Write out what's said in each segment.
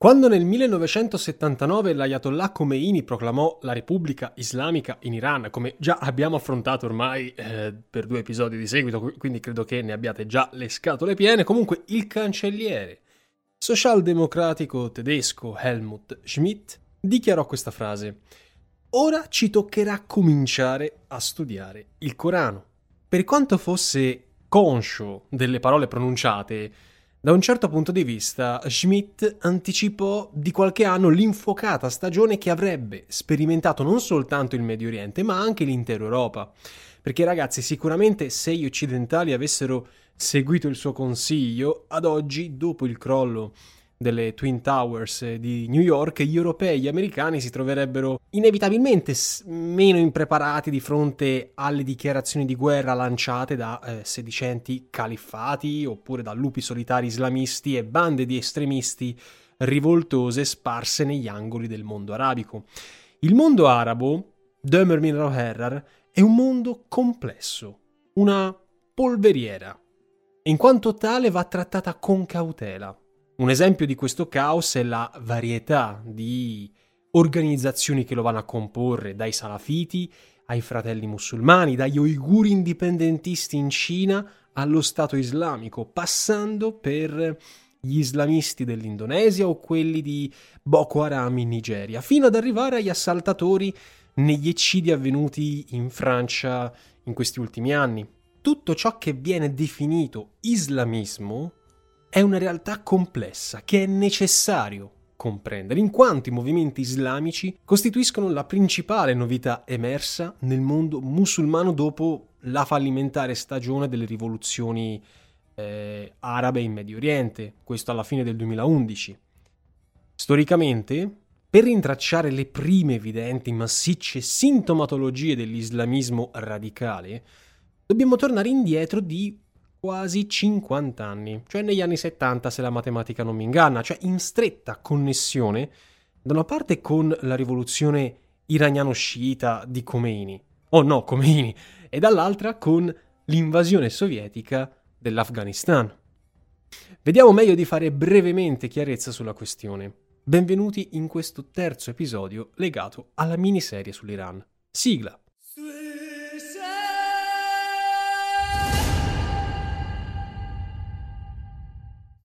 Quando nel 1979 l'Ayatollah Khomeini proclamò la Repubblica Islamica in Iran, come già abbiamo affrontato ormai eh, per due episodi di seguito, quindi credo che ne abbiate già le scatole piene, comunque il cancelliere socialdemocratico tedesco Helmut Schmidt dichiarò questa frase. Ora ci toccherà cominciare a studiare il Corano. Per quanto fosse conscio delle parole pronunciate, da un certo punto di vista, Schmidt anticipò di qualche anno l'infuocata stagione che avrebbe sperimentato non soltanto il Medio Oriente, ma anche l'intera Europa. Perché ragazzi, sicuramente se gli occidentali avessero seguito il suo consiglio, ad oggi, dopo il crollo delle Twin Towers di New York, gli europei e gli americani si troverebbero inevitabilmente meno impreparati di fronte alle dichiarazioni di guerra lanciate da eh, sedicenti califfati oppure da lupi solitari islamisti e bande di estremisti rivoltose sparse negli angoli del mondo arabico. Il mondo arabo, Dömer Minro Herrar, è un mondo complesso, una polveriera. In quanto tale va trattata con cautela un esempio di questo caos è la varietà di organizzazioni che lo vanno a comporre, dai salafiti ai fratelli musulmani, dagli uiguri indipendentisti in Cina allo Stato islamico, passando per gli islamisti dell'Indonesia o quelli di Boko Haram in Nigeria, fino ad arrivare agli assaltatori negli eccidi avvenuti in Francia in questi ultimi anni. Tutto ciò che viene definito islamismo è una realtà complessa che è necessario comprendere, in quanto i movimenti islamici costituiscono la principale novità emersa nel mondo musulmano dopo la fallimentare stagione delle rivoluzioni eh, arabe in Medio Oriente, questo alla fine del 2011. Storicamente, per rintracciare le prime evidenti massicce sintomatologie dell'islamismo radicale, dobbiamo tornare indietro di quasi 50 anni, cioè negli anni 70 se la matematica non mi inganna, cioè in stretta connessione da una parte con la rivoluzione iraniano-sciita di Khomeini, oh no, Khomeini, e dall'altra con l'invasione sovietica dell'Afghanistan. Vediamo meglio di fare brevemente chiarezza sulla questione. Benvenuti in questo terzo episodio legato alla miniserie sull'Iran. Sigla.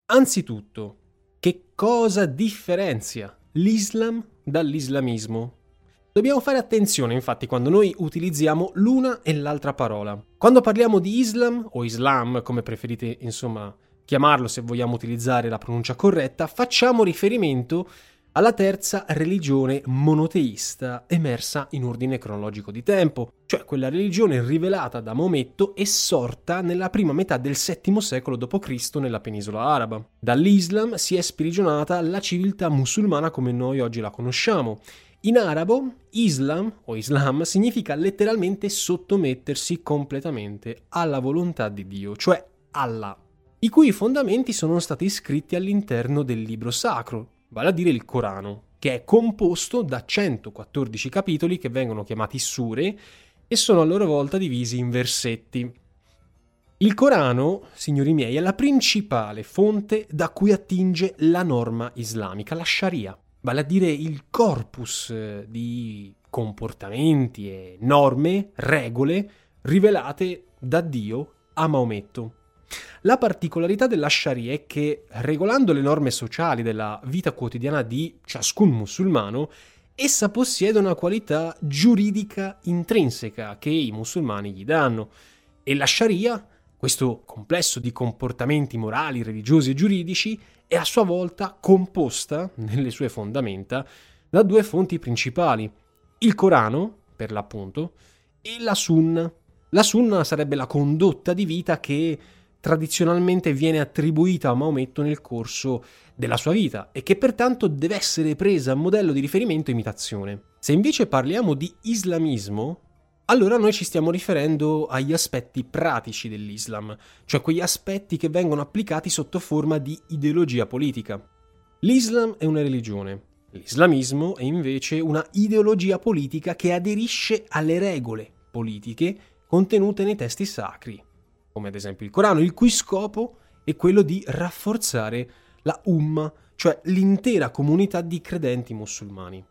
Anzitutto, che cosa differenzia l'Islam dall'islamismo? Dobbiamo fare attenzione infatti quando noi utilizziamo l'una e l'altra parola. Quando parliamo di Islam o Islam, come preferite insomma chiamarlo se vogliamo utilizzare la pronuncia corretta, facciamo riferimento alla terza religione monoteista emersa in ordine cronologico di tempo, cioè quella religione rivelata da Maometto e sorta nella prima metà del VII secolo d.C. nella penisola araba. Dall'Islam si è sprigionata la civiltà musulmana come noi oggi la conosciamo. In arabo, Islam o Islam significa letteralmente sottomettersi completamente alla volontà di Dio, cioè Allah, i cui fondamenti sono stati scritti all'interno del libro sacro, vale a dire il Corano, che è composto da 114 capitoli che vengono chiamati sure e sono a loro volta divisi in versetti. Il Corano, signori miei, è la principale fonte da cui attinge la norma islamica, la Sharia, vale a dire il corpus eh, di comportamenti e norme, regole rivelate da Dio a Maometto. La particolarità della Sharia è che, regolando le norme sociali della vita quotidiana di ciascun musulmano, essa possiede una qualità giuridica intrinseca che i musulmani gli danno. E la Sharia, questo complesso di comportamenti morali, religiosi e giuridici, è a sua volta composta, nelle sue fondamenta, da due fonti principali, il Corano, per l'appunto, e la Sunna. La Sunna sarebbe la condotta di vita che tradizionalmente viene attribuita a Maometto nel corso della sua vita e che pertanto deve essere presa a modello di riferimento e imitazione. Se invece parliamo di islamismo, allora noi ci stiamo riferendo agli aspetti pratici dell'Islam, cioè quegli aspetti che vengono applicati sotto forma di ideologia politica. L'Islam è una religione, l'islamismo è invece una ideologia politica che aderisce alle regole politiche contenute nei testi sacri, come ad esempio il Corano, il cui scopo è quello di rafforzare la Ummah, cioè l'intera comunità di credenti musulmani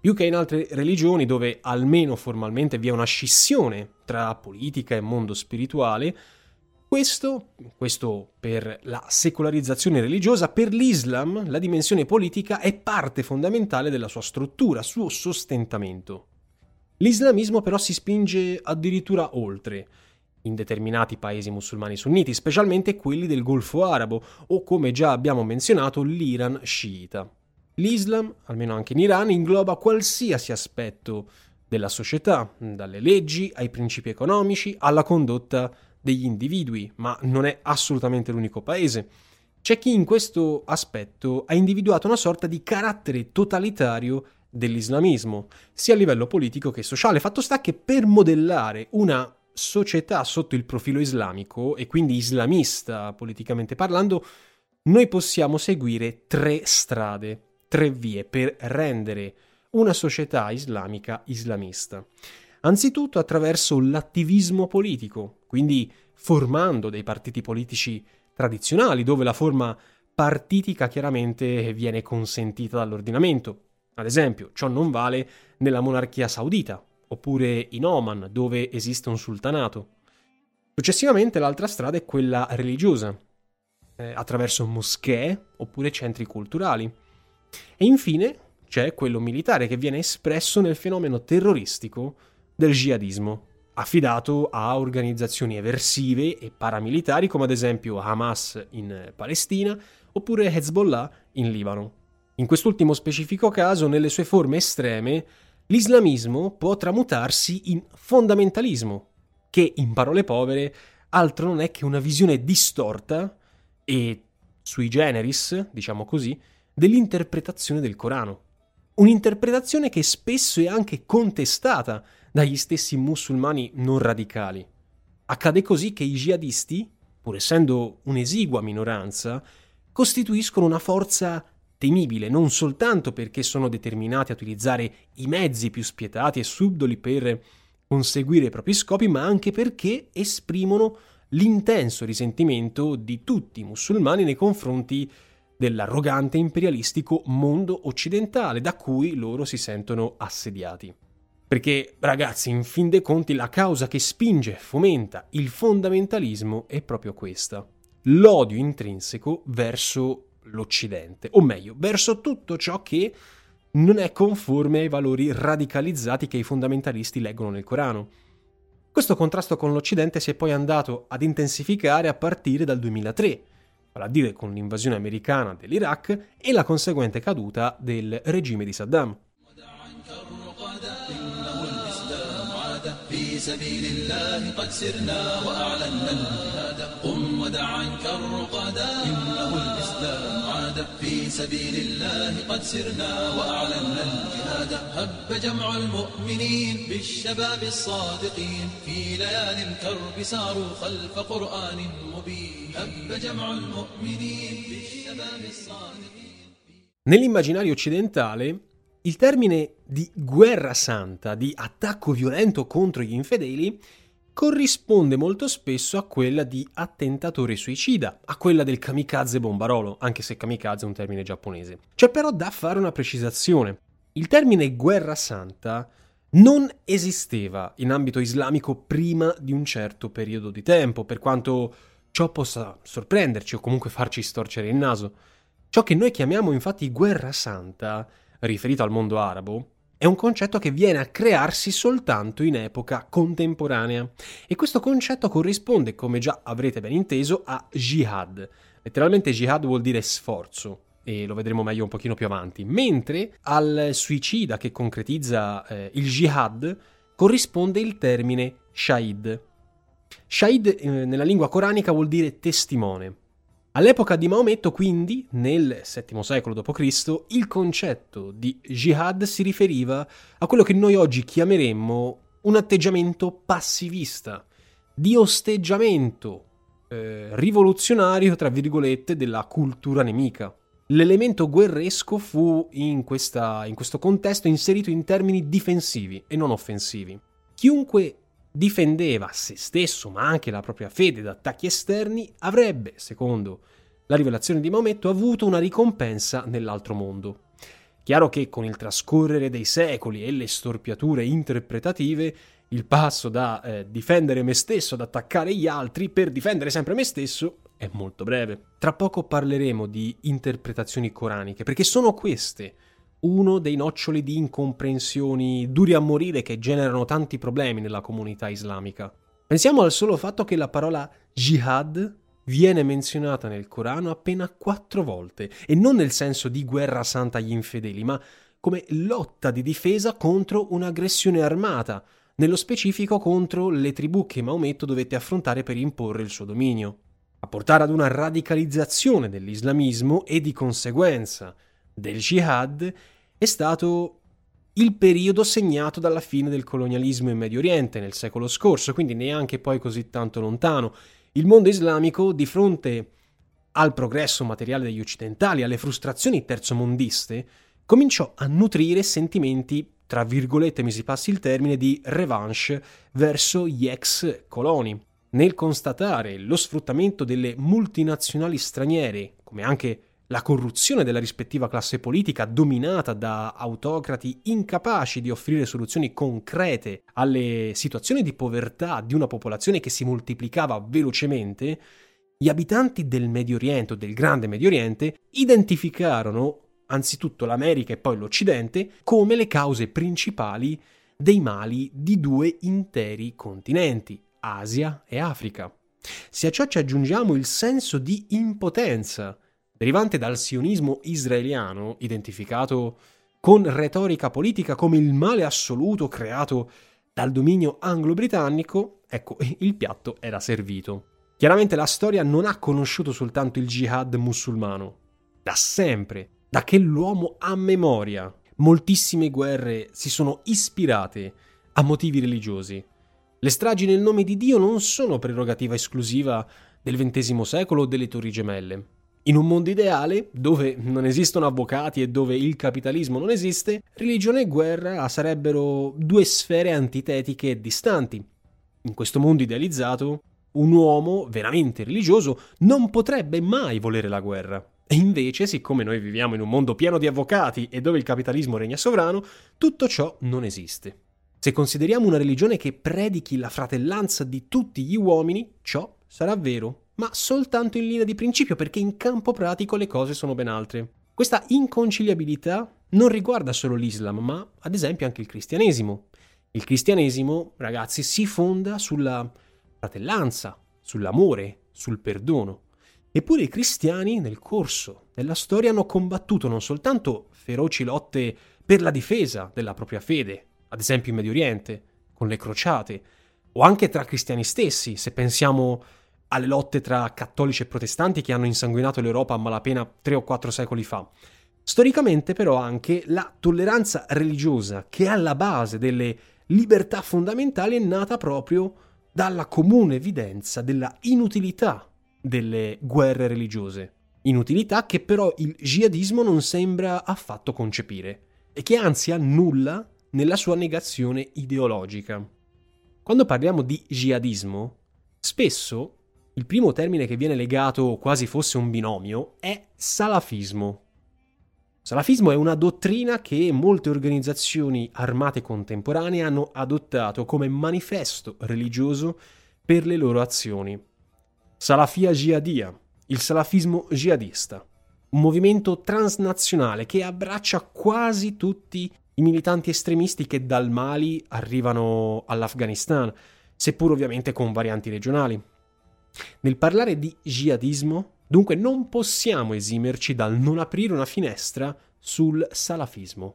più che in altre religioni dove almeno formalmente vi è una scissione tra politica e mondo spirituale, questo, questo, per la secolarizzazione religiosa, per l'Islam la dimensione politica è parte fondamentale della sua struttura, suo sostentamento. L'islamismo però si spinge addirittura oltre, in determinati paesi musulmani sunniti, specialmente quelli del Golfo arabo o come già abbiamo menzionato l'Iran sciita. L'Islam, almeno anche in Iran, ingloba qualsiasi aspetto della società, dalle leggi ai principi economici alla condotta degli individui, ma non è assolutamente l'unico paese. C'è chi in questo aspetto ha individuato una sorta di carattere totalitario dell'islamismo, sia a livello politico che sociale. Fatto sta che per modellare una società sotto il profilo islamico, e quindi islamista politicamente parlando, noi possiamo seguire tre strade tre vie per rendere una società islamica islamista. Anzitutto attraverso l'attivismo politico, quindi formando dei partiti politici tradizionali, dove la forma partitica chiaramente viene consentita dall'ordinamento. Ad esempio, ciò non vale nella monarchia saudita, oppure in Oman, dove esiste un sultanato. Successivamente l'altra strada è quella religiosa, eh, attraverso moschee oppure centri culturali. E infine c'è quello militare che viene espresso nel fenomeno terroristico del jihadismo, affidato a organizzazioni eversive e paramilitari come ad esempio Hamas in Palestina oppure Hezbollah in Libano. In quest'ultimo specifico caso, nelle sue forme estreme, l'islamismo può tramutarsi in fondamentalismo, che in parole povere altro non è che una visione distorta e sui generis, diciamo così, dell'interpretazione del Corano. Un'interpretazione che spesso è anche contestata dagli stessi musulmani non radicali. Accade così che i jihadisti, pur essendo un'esigua minoranza, costituiscono una forza temibile non soltanto perché sono determinati a utilizzare i mezzi più spietati e subdoli per conseguire i propri scopi, ma anche perché esprimono l'intenso risentimento di tutti i musulmani nei confronti dell'arrogante imperialistico mondo occidentale da cui loro si sentono assediati. Perché, ragazzi, in fin dei conti la causa che spinge, fomenta il fondamentalismo è proprio questa. L'odio intrinseco verso l'Occidente, o meglio, verso tutto ciò che non è conforme ai valori radicalizzati che i fondamentalisti leggono nel Corano. Questo contrasto con l'Occidente si è poi andato ad intensificare a partire dal 2003, vale a dire con l'invasione americana dell'Iraq e la conseguente caduta del regime di Saddam. سبيل الله قد سرنا وأعلنا الجهاد قم ودع عنك الرقدا إنه الإسلام عاد في سبيل الله قد سرنا وأعلنا الجهاد هب جمع المؤمنين بالشباب الصادقين في ليالي الكرب ساروا خلف قرآن مبين هب جمع المؤمنين بالشباب الصادقين Nell'immaginario occidentale Il termine di guerra santa, di attacco violento contro gli infedeli, corrisponde molto spesso a quella di attentatore suicida, a quella del kamikaze bombarolo, anche se kamikaze è un termine giapponese. C'è però da fare una precisazione. Il termine guerra santa non esisteva in ambito islamico prima di un certo periodo di tempo, per quanto ciò possa sorprenderci o comunque farci storcere il naso. Ciò che noi chiamiamo infatti guerra santa riferito al mondo arabo, è un concetto che viene a crearsi soltanto in epoca contemporanea e questo concetto corrisponde, come già avrete ben inteso, a jihad. Letteralmente jihad vuol dire sforzo e lo vedremo meglio un pochino più avanti, mentre al suicida che concretizza eh, il jihad corrisponde il termine shahid. Shahid eh, nella lingua coranica vuol dire testimone. All'epoca di Maometto, quindi, nel VII secolo d.C., il concetto di jihad si riferiva a quello che noi oggi chiameremmo un atteggiamento passivista, di osteggiamento eh, rivoluzionario, tra virgolette, della cultura nemica. L'elemento guerresco fu in, questa, in questo contesto inserito in termini difensivi e non offensivi. Chiunque difendeva se stesso ma anche la propria fede da attacchi esterni avrebbe, secondo la rivelazione di Maometto, avuto una ricompensa nell'altro mondo. Chiaro che con il trascorrere dei secoli e le storpiature interpretative il passo da eh, difendere me stesso ad attaccare gli altri per difendere sempre me stesso è molto breve. Tra poco parleremo di interpretazioni coraniche, perché sono queste uno dei noccioli di incomprensioni duri a morire che generano tanti problemi nella comunità islamica. Pensiamo al solo fatto che la parola jihad viene menzionata nel Corano appena quattro volte, e non nel senso di guerra santa agli infedeli, ma come lotta di difesa contro un'aggressione armata, nello specifico contro le tribù che Maometto dovette affrontare per imporre il suo dominio, a portare ad una radicalizzazione dell'islamismo e di conseguenza del jihad è stato il periodo segnato dalla fine del colonialismo in Medio Oriente nel secolo scorso, quindi neanche poi così tanto lontano. Il mondo islamico, di fronte al progresso materiale degli occidentali, alle frustrazioni terzomondiste, cominciò a nutrire sentimenti tra virgolette mi si passi il termine, di revanche verso gli ex coloni. Nel constatare lo sfruttamento delle multinazionali straniere, come anche la corruzione della rispettiva classe politica dominata da autocrati incapaci di offrire soluzioni concrete alle situazioni di povertà di una popolazione che si moltiplicava velocemente, gli abitanti del Medio Oriente o del Grande Medio Oriente identificarono anzitutto l'America e poi l'Occidente, come le cause principali dei mali di due interi continenti, Asia e Africa. Se a ciò ci aggiungiamo il senso di impotenza derivante dal sionismo israeliano, identificato con retorica politica come il male assoluto creato dal dominio anglo-britannico, ecco, il piatto era servito. Chiaramente la storia non ha conosciuto soltanto il jihad musulmano. Da sempre da che l'uomo ha memoria. Moltissime guerre si sono ispirate a motivi religiosi. Le stragi nel nome di Dio non sono prerogativa esclusiva del XX secolo o delle Torri Gemelle. In un mondo ideale, dove non esistono avvocati e dove il capitalismo non esiste, religione e guerra sarebbero due sfere antitetiche e distanti. In questo mondo idealizzato, un uomo veramente religioso non potrebbe mai volere la guerra. E invece, siccome noi viviamo in un mondo pieno di avvocati e dove il capitalismo regna sovrano, tutto ciò non esiste. Se consideriamo una religione che predichi la fratellanza di tutti gli uomini, ciò sarà vero, ma soltanto in linea di principio, perché in campo pratico le cose sono ben altre. Questa inconciliabilità non riguarda solo l'Islam, ma ad esempio anche il cristianesimo. Il cristianesimo, ragazzi, si fonda sulla fratellanza, sull'amore, sul perdono. Eppure i cristiani nel corso della storia hanno combattuto non soltanto feroci lotte per la difesa della propria fede, ad esempio in Medio Oriente, con le crociate, o anche tra cristiani stessi, se pensiamo alle lotte tra cattolici e protestanti che hanno insanguinato l'Europa a malapena tre o quattro secoli fa. Storicamente però anche la tolleranza religiosa che è alla base delle libertà fondamentali è nata proprio dalla comune evidenza della inutilità delle guerre religiose. Inutilità che però il jihadismo non sembra affatto concepire e che anzi annulla nella sua negazione ideologica. Quando parliamo di jihadismo, spesso il primo termine che viene legato quasi fosse un binomio è salafismo. Salafismo è una dottrina che molte organizzazioni armate contemporanee hanno adottato come manifesto religioso per le loro azioni. Salafia Jihadia, il salafismo jihadista, un movimento transnazionale che abbraccia quasi tutti i militanti estremisti che dal Mali arrivano all'Afghanistan, seppur ovviamente con varianti regionali. Nel parlare di jihadismo, dunque non possiamo esimerci dal non aprire una finestra sul salafismo.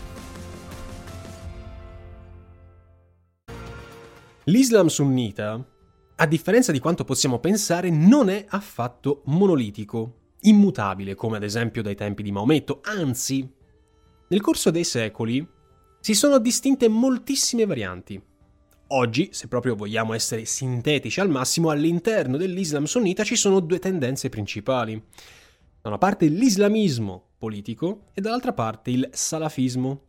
L'Islam sunnita, a differenza di quanto possiamo pensare, non è affatto monolitico, immutabile come ad esempio dai tempi di Maometto, anzi, nel corso dei secoli si sono distinte moltissime varianti. Oggi, se proprio vogliamo essere sintetici al massimo, all'interno dell'Islam sunnita ci sono due tendenze principali. Da una parte l'islamismo politico e dall'altra parte il salafismo.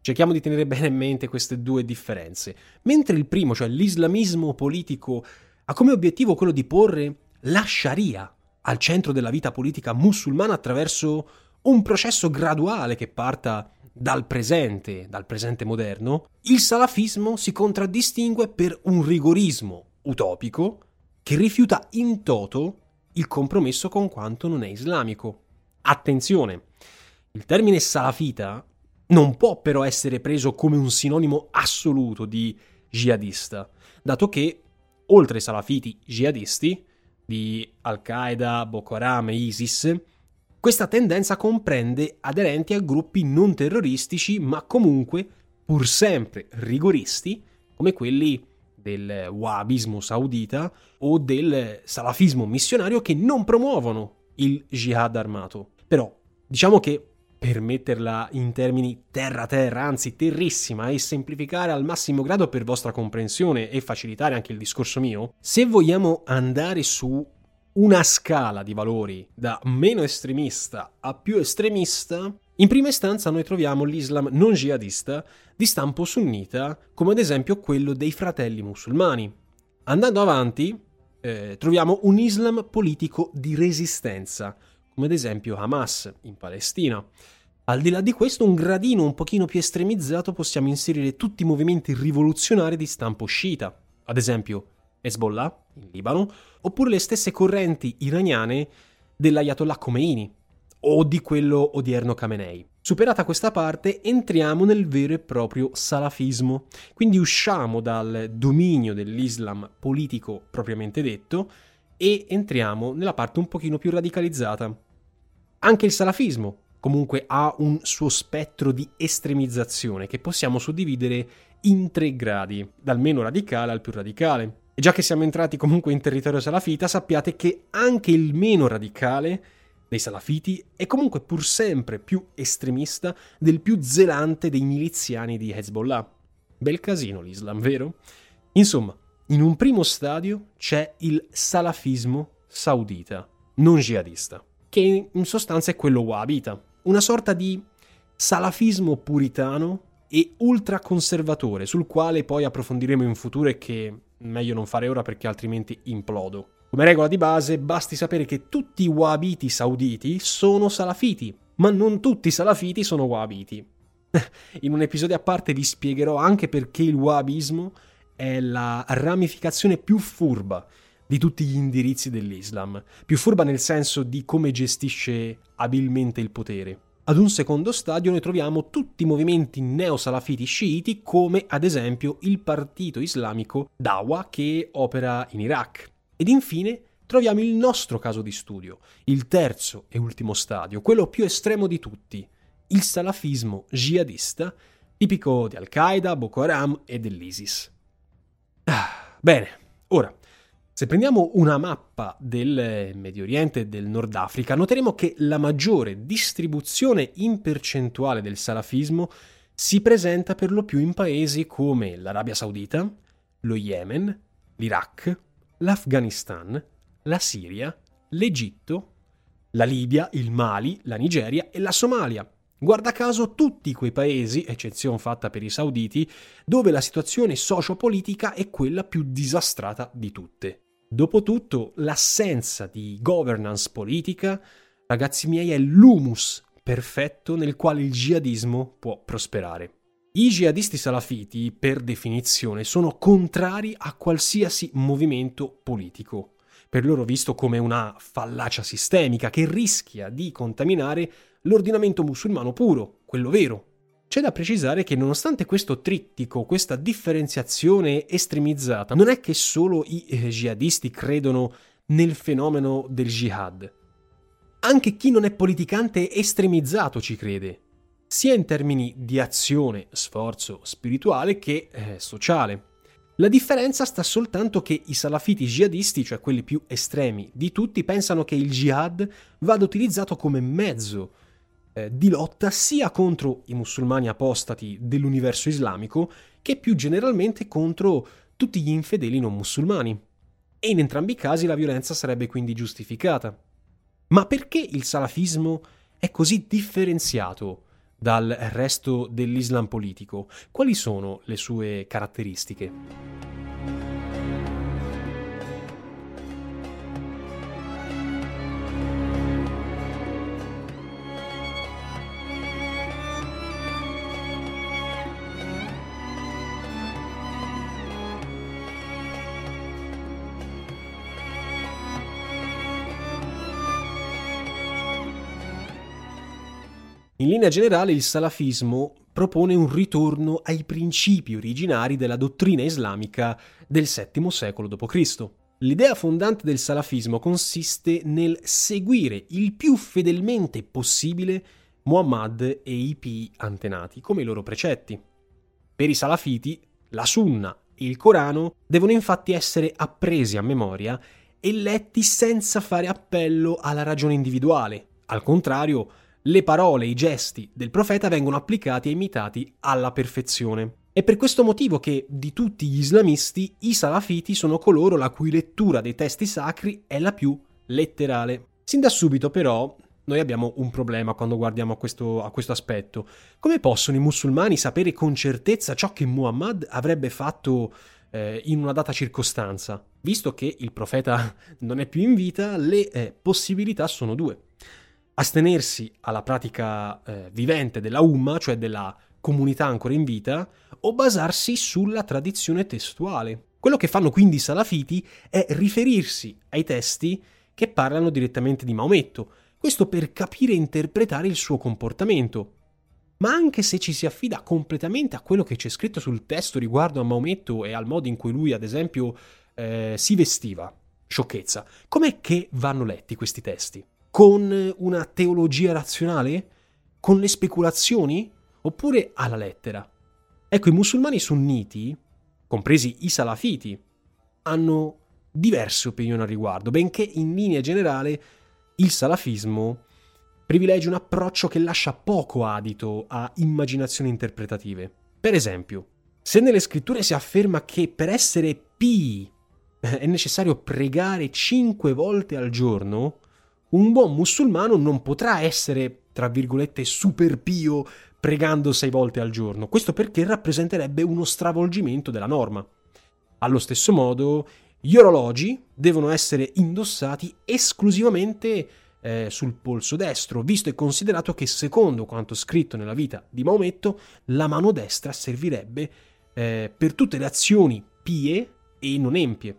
Cerchiamo di tenere bene in mente queste due differenze. Mentre il primo, cioè l'islamismo politico, ha come obiettivo quello di porre la Sharia al centro della vita politica musulmana attraverso un processo graduale che parta dal presente, dal presente moderno, il salafismo si contraddistingue per un rigorismo utopico che rifiuta in toto il compromesso con quanto non è islamico. Attenzione, il termine salafita non può però essere preso come un sinonimo assoluto di jihadista, dato che, oltre ai salafiti jihadisti, di Al-Qaeda, Boko Haram e ISIS, questa tendenza comprende aderenti a gruppi non terroristici, ma comunque pur sempre rigoristi, come quelli del wahhabismo saudita o del salafismo missionario che non promuovono il jihad armato. Però diciamo che per metterla in termini terra-terra, anzi terrissima, e semplificare al massimo grado per vostra comprensione e facilitare anche il discorso mio, se vogliamo andare su una scala di valori da meno estremista a più estremista, in prima istanza noi troviamo l'Islam non jihadista di stampo sunnita, come ad esempio quello dei fratelli musulmani. Andando avanti, eh, troviamo un Islam politico di resistenza, come ad esempio Hamas in Palestina. Al di là di questo, un gradino un pochino più estremizzato possiamo inserire tutti i movimenti rivoluzionari di stampo sciita, ad esempio Hezbollah in Libano, oppure le stesse correnti iraniane dell'Ayatollah Khomeini o di quello odierno Khamenei. Superata questa parte, entriamo nel vero e proprio salafismo, quindi usciamo dal dominio dell'Islam politico propriamente detto e entriamo nella parte un pochino più radicalizzata. Anche il salafismo comunque ha un suo spettro di estremizzazione che possiamo suddividere in tre gradi, dal meno radicale al più radicale. E già che siamo entrati comunque in territorio salafita, sappiate che anche il meno radicale dei salafiti è comunque pur sempre più estremista del più zelante dei miliziani di Hezbollah. Bel casino l'Islam, vero? Insomma, in un primo stadio c'è il salafismo saudita, non jihadista, che in sostanza è quello wahhabita, una sorta di salafismo puritano e ultraconservatore, sul quale poi approfondiremo in futuro e che meglio non fare ora perché altrimenti implodo. Come regola di base, basti sapere che tutti i wahhabiti sauditi sono salafiti, ma non tutti i salafiti sono wahhabiti. In un episodio a parte vi spiegherò anche perché il wahhabismo è la ramificazione più furba di tutti gli indirizzi dell'Islam, più furba nel senso di come gestisce abilmente il potere. Ad un secondo stadio noi troviamo tutti i movimenti neo-salafiti sciiti come ad esempio il partito islamico Dawa che opera in Iraq. Ed infine troviamo il nostro caso di studio, il terzo e ultimo stadio, quello più estremo di tutti, il salafismo jihadista, tipico di Al-Qaeda, Boko Haram e dell'ISIS. Bene, ora se prendiamo una mappa del Medio Oriente e del Nord Africa, noteremo che la maggiore distribuzione in percentuale del salafismo si presenta per lo più in paesi come l'Arabia Saudita, lo Yemen, l'Iraq, l'Afghanistan, la Siria, l'Egitto, la Libia, il Mali, la Nigeria e la Somalia. Guarda caso tutti quei paesi, eccezione fatta per i sauditi, dove la situazione socio-politica è quella più disastrata di tutte. Dopotutto, l'assenza di governance politica, ragazzi miei, è l'humus perfetto nel quale il jihadismo può prosperare. I jihadisti salafiti, per definizione, sono contrari a qualsiasi movimento politico, per loro visto come una fallacia sistemica che rischia di contaminare l'ordinamento musulmano puro, quello vero. C'è da precisare che nonostante questo trittico, questa differenziazione estremizzata, non è che solo i eh, jihadisti credono nel fenomeno del jihad. Anche chi non è politicante estremizzato ci crede, sia in termini di azione, sforzo spirituale che eh, sociale. La differenza sta soltanto che i salafiti jihadisti, cioè quelli più estremi di tutti, pensano che il jihad vada utilizzato come mezzo eh, di lotta sia contro i musulmani apostati dell'universo islamico che più generalmente contro tutti gli infedeli non musulmani. E in entrambi i casi la violenza sarebbe quindi giustificata. Ma perché il salafismo è così differenziato dal resto dell'Islam politico? Quali sono le sue caratteristiche? In linea generale il salafismo propone un ritorno ai principi originari della dottrina islamica del VII secolo d.C. L'idea fondante del salafismo consiste nel seguire il più fedelmente possibile Muhammad e i pii antenati, come i loro precetti. Per i salafiti, la sunna e il Corano devono infatti essere appresi a memoria e letti senza fare appello alla ragione individuale. Al contrario, le parole i gesti del profeta vengono applicati e imitati alla perfezione. È per questo motivo che, di tutti gli islamisti, i salafiti sono coloro la cui lettura dei testi sacri è la più letterale. Sin da subito, però, noi abbiamo un problema quando guardiamo a questo, a questo, aspetto. Come possono i musulmani sapere con certezza ciò che Muhammad avrebbe fatto eh, in una data circostanza? Visto che il profeta non è più in vita, le eh, possibilità sono due astenersi alla pratica eh, vivente della Umma, cioè della comunità ancora in vita, o basarsi sulla tradizione testuale. Quello che fanno quindi i salafiti è riferirsi ai testi che parlano direttamente di Maometto, questo per capire e interpretare il suo comportamento. Ma anche se ci si affida completamente a quello che c'è scritto sul testo riguardo a Maometto e al modo in cui lui, ad esempio, eh, si vestiva, sciocchezza, com'è che vanno letti questi testi? Con una teologia razionale? Con le speculazioni? Oppure alla lettera? Ecco, i musulmani sunniti, compresi i salafiti, hanno diverse opinioni al riguardo, benché in linea generale il salafismo privilegia un approccio che lascia poco adito a immaginazioni interpretative. Per esempio, se nelle scritture si afferma che per essere pii è necessario pregare cinque volte al giorno, un buon musulmano non potrà essere, tra virgolette, super pio pregando sei volte al giorno. Questo perché rappresenterebbe uno stravolgimento della norma. Allo stesso modo, gli orologi devono essere indossati esclusivamente eh, sul polso destro, visto e considerato che, secondo quanto scritto nella vita di Maometto, la mano destra servirebbe eh, per tutte le azioni pie e non empie,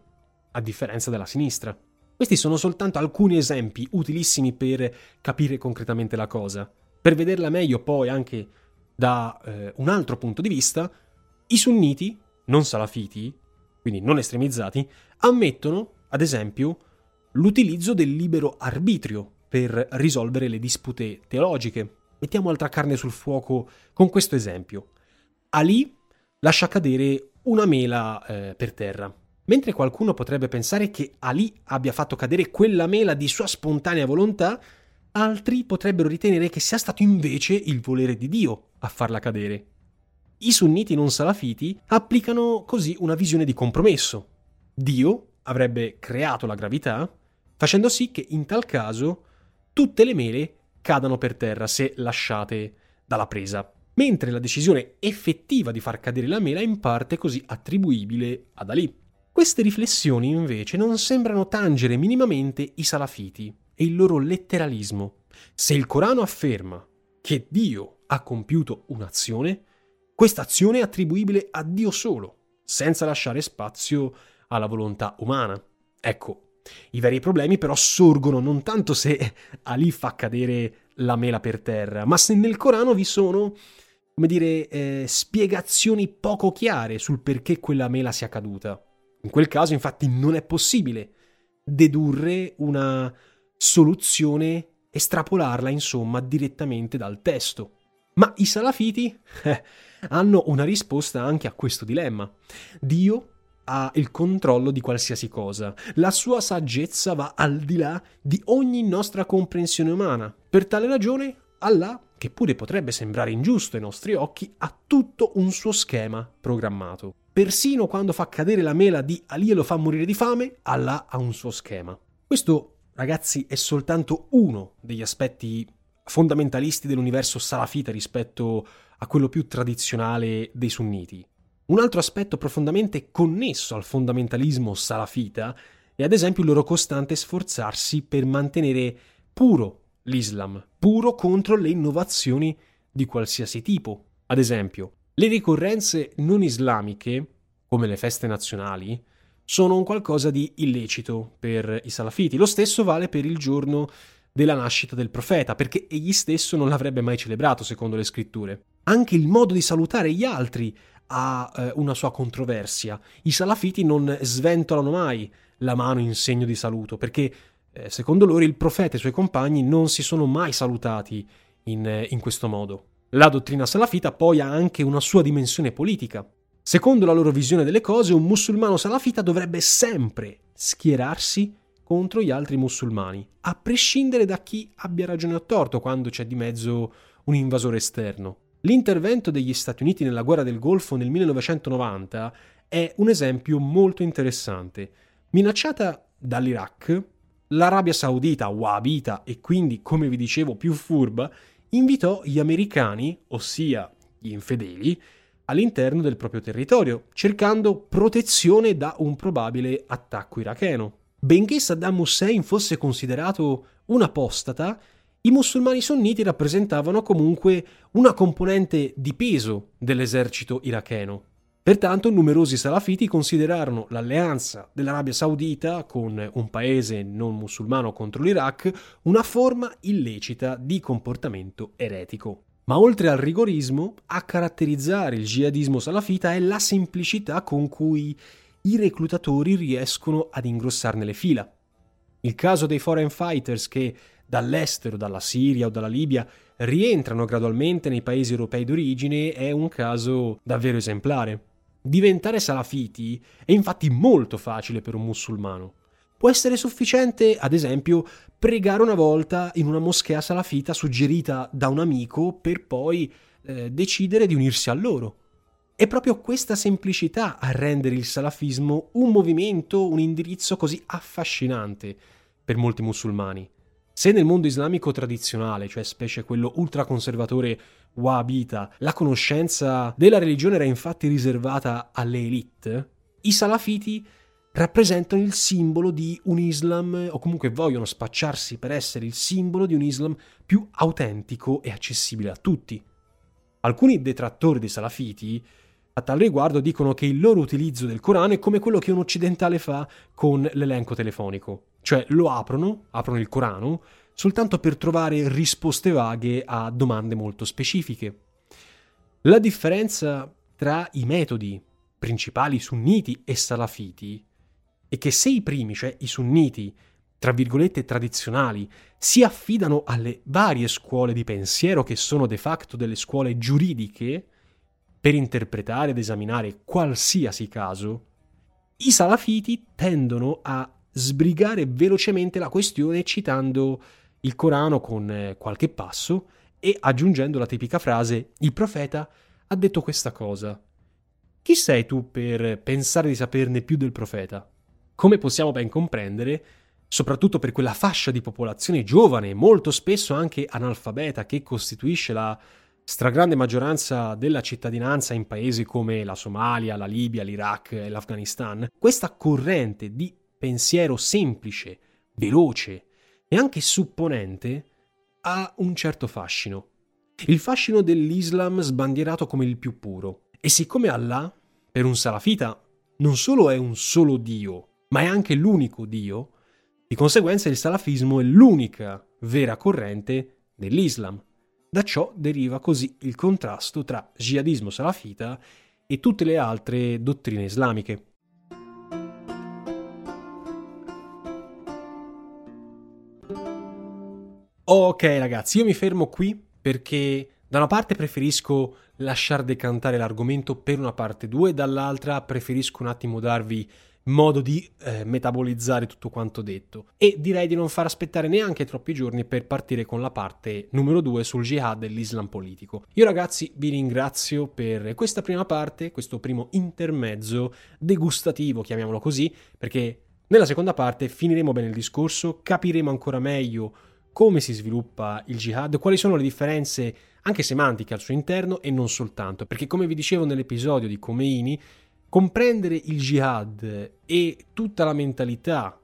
a differenza della sinistra. Questi sono soltanto alcuni esempi utilissimi per capire concretamente la cosa. Per vederla meglio poi anche da eh, un altro punto di vista, i sunniti, non salafiti, quindi non estremizzati, ammettono, ad esempio, l'utilizzo del libero arbitrio per risolvere le dispute teologiche. Mettiamo altra carne sul fuoco con questo esempio. Ali lascia cadere una mela eh, per terra. Mentre qualcuno potrebbe pensare che Ali abbia fatto cadere quella mela di sua spontanea volontà, altri potrebbero ritenere che sia stato invece il volere di Dio a farla cadere. I sunniti non salafiti applicano così una visione di compromesso. Dio avrebbe creato la gravità, facendo sì che in tal caso tutte le mele cadano per terra se lasciate dalla presa, mentre la decisione effettiva di far cadere la mela è in parte così attribuibile ad Ali. Queste riflessioni invece non sembrano tangere minimamente i salafiti e il loro letteralismo. Se il Corano afferma che Dio ha compiuto un'azione, Questa azione è attribuibile a Dio solo, senza lasciare spazio alla volontà umana. Ecco, i veri problemi però sorgono non tanto se Ali fa cadere la mela per terra, ma se nel Corano vi sono, come dire, eh, spiegazioni poco chiare sul perché quella mela sia caduta. In quel caso, infatti, non è possibile dedurre una soluzione, estrapolarla, insomma, direttamente dal testo. Ma i salafiti eh, hanno una risposta anche a questo dilemma. Dio ha il controllo di qualsiasi cosa. La sua saggezza va al di là di ogni nostra comprensione umana. Per tale ragione, Allah, che pure potrebbe sembrare ingiusto ai nostri occhi, ha tutto un suo schema programmato. Persino quando fa cadere la mela di Ali e lo fa morire di fame, Allah ha un suo schema. Questo, ragazzi, è soltanto uno degli aspetti fondamentalisti dell'universo salafita rispetto a quello più tradizionale dei sunniti. Un altro aspetto profondamente connesso al fondamentalismo salafita è ad esempio il loro costante sforzarsi per mantenere puro l'Islam, puro contro le innovazioni di qualsiasi tipo. Ad esempio, le ricorrenze non islamiche, come le feste nazionali, sono un qualcosa di illecito per i salafiti. Lo stesso vale per il giorno della nascita del profeta, perché egli stesso non l'avrebbe mai celebrato secondo le scritture. Anche il modo di salutare gli altri ha eh, una sua controversia. I salafiti non sventolano mai la mano in segno di saluto, perché eh, secondo loro il profeta e i suoi compagni non si sono mai salutati in, eh, in questo modo. La dottrina salafita poi ha anche una sua dimensione politica. Secondo la loro visione delle cose, un musulmano salafita dovrebbe sempre schierarsi contro gli altri musulmani, a prescindere da chi abbia ragione o torto quando c'è di mezzo un invasore esterno. L'intervento degli Stati Uniti nella guerra del Golfo nel 1990 è un esempio molto interessante. Minacciata dall'Iraq, l'Arabia Saudita, wahhabita e quindi, come vi dicevo, più furba, invitò gli americani, ossia gli infedeli, all'interno del proprio territorio, cercando protezione da un probabile attacco iracheno. Benché Saddam Hussein fosse considerato un apostata, i musulmani sunniti rappresentavano comunque una componente di peso dell'esercito iracheno. Pertanto numerosi salafiti considerarono l'alleanza dell'Arabia Saudita con un paese non musulmano contro l'Iraq una forma illecita di comportamento eretico. Ma oltre al rigorismo, a caratterizzare il jihadismo salafita è la semplicità con cui i reclutatori riescono ad ingrossarne le fila. Il caso dei foreign fighters che dall'estero, dalla Siria o dalla Libia, rientrano gradualmente nei paesi europei d'origine è un caso davvero esemplare. Diventare salafiti è infatti molto facile per un musulmano. Può essere sufficiente, ad esempio, pregare una volta in una moschea salafita suggerita da un amico per poi eh, decidere di unirsi a loro. È proprio questa semplicità a rendere il salafismo un movimento, un indirizzo così affascinante per molti musulmani. Se nel mondo islamico tradizionale, cioè specie quello ultraconservatore wahhabita, la conoscenza della religione era infatti riservata alle elite, i salafiti rappresentano il simbolo di un Islam, o comunque vogliono spacciarsi per essere il simbolo di un Islam più autentico e accessibile a tutti. Alcuni detrattori dei salafiti a tal riguardo dicono che il loro utilizzo del Corano è come quello che un occidentale fa con l'elenco telefonico. Cioè lo aprono, aprono il Corano, soltanto per trovare risposte vaghe a domande molto specifiche. La differenza tra i metodi principali sunniti e salafiti è che se i primi, cioè i sunniti, tra virgolette tradizionali, si affidano alle varie scuole di pensiero che sono de facto delle scuole giuridiche per interpretare ed esaminare qualsiasi caso, i salafiti tendono a sbrigare velocemente la questione citando il Corano con eh, qualche passo e aggiungendo la tipica frase il profeta ha detto questa cosa. Chi sei tu per pensare di saperne più del profeta? Come possiamo ben comprendere, soprattutto per quella fascia di popolazione giovane, molto spesso anche analfabeta, che costituisce la stragrande maggioranza della cittadinanza in paesi come la Somalia, la Libia, l'Iraq e l'Afghanistan, questa corrente di pensiero semplice, veloce e anche supponente ha un certo fascino. Il fascino dell'Islam sbandierato come il più puro. E siccome Allah, per un salafita, non solo è un solo Dio, ma è anche l'unico Dio, di conseguenza il salafismo è l'unica vera corrente dell'Islam. Da ciò deriva così il contrasto tra jihadismo salafita e tutte le altre dottrine islamiche. Ok ragazzi, io mi fermo qui perché da una parte preferisco lasciar decantare l'argomento per una parte 2, dall'altra preferisco un attimo darvi modo di eh, metabolizzare tutto quanto detto e direi di non far aspettare neanche troppi giorni per partire con la parte numero 2 sul jihad e l'islam politico. Io ragazzi vi ringrazio per questa prima parte, questo primo intermezzo degustativo, chiamiamolo così, perché nella seconda parte finiremo bene il discorso, capiremo ancora meglio come si sviluppa il jihad, quali sono le differenze anche semantiche al suo interno e non soltanto, perché come vi dicevo nell'episodio di Khomeini, comprendere il jihad e tutta la mentalità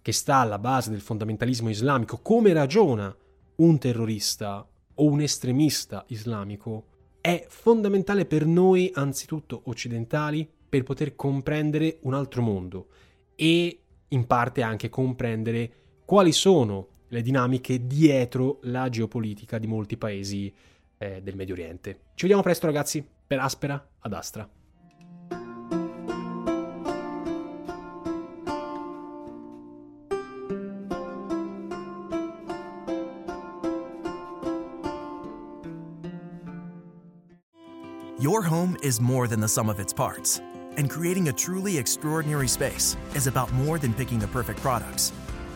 che sta alla base del fondamentalismo islamico, come ragiona un terrorista o un estremista islamico, è fondamentale per noi, anzitutto occidentali, per poter comprendere un altro mondo e in parte anche comprendere quali sono le dinamiche dietro la geopolitica di molti paesi eh, del Medio Oriente. Ci vediamo presto ragazzi, per Aspera ad Astra. Your home is more than the sum of its parts, and creating a truly extraordinary space is about more than picking the perfect products.